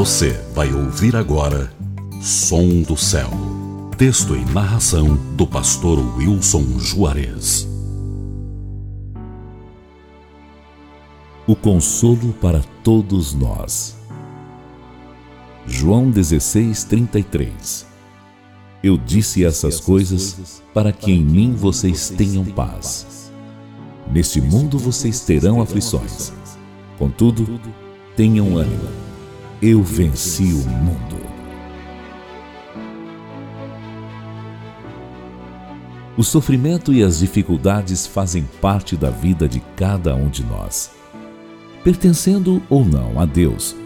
Você vai ouvir agora Som do Céu. Texto e narração do pastor Wilson Juarez. O consolo para todos nós. João 16, 33 Eu disse essas coisas para que em mim vocês tenham paz. Neste mundo vocês terão aflições. Contudo, tenham ânimo. Eu venci o mundo. O sofrimento e as dificuldades fazem parte da vida de cada um de nós. Pertencendo ou não a Deus,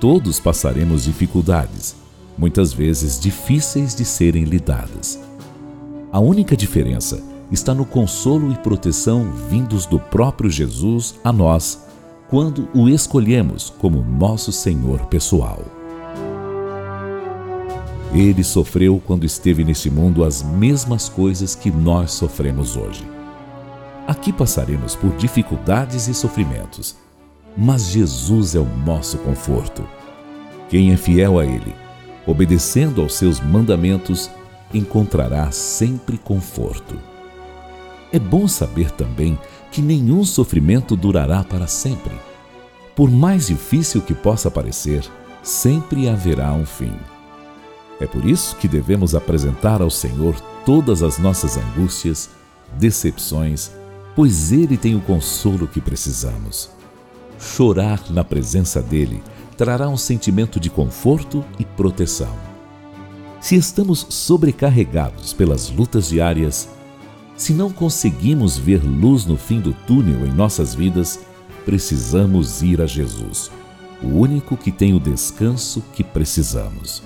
todos passaremos dificuldades, muitas vezes difíceis de serem lidadas. A única diferença está no consolo e proteção vindos do próprio Jesus a nós, quando o escolhemos como nosso Senhor pessoal. Ele sofreu quando esteve neste mundo as mesmas coisas que nós sofremos hoje. Aqui passaremos por dificuldades e sofrimentos, mas Jesus é o nosso conforto. Quem é fiel a Ele, obedecendo aos seus mandamentos, encontrará sempre conforto. É bom saber também que nenhum sofrimento durará para sempre. Por mais difícil que possa parecer, sempre haverá um fim. É por isso que devemos apresentar ao Senhor todas as nossas angústias, decepções, pois Ele tem o consolo que precisamos. Chorar na presença dele trará um sentimento de conforto e proteção. Se estamos sobrecarregados pelas lutas diárias, se não conseguimos ver luz no fim do túnel em nossas vidas, precisamos ir a Jesus, o único que tem o descanso que precisamos.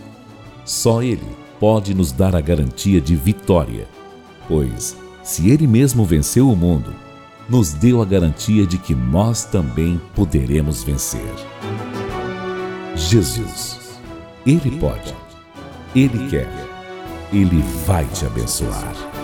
Só Ele pode nos dar a garantia de vitória, pois, se Ele mesmo venceu o mundo, nos deu a garantia de que nós também poderemos vencer. Jesus, Ele pode, Ele quer, Ele vai te abençoar.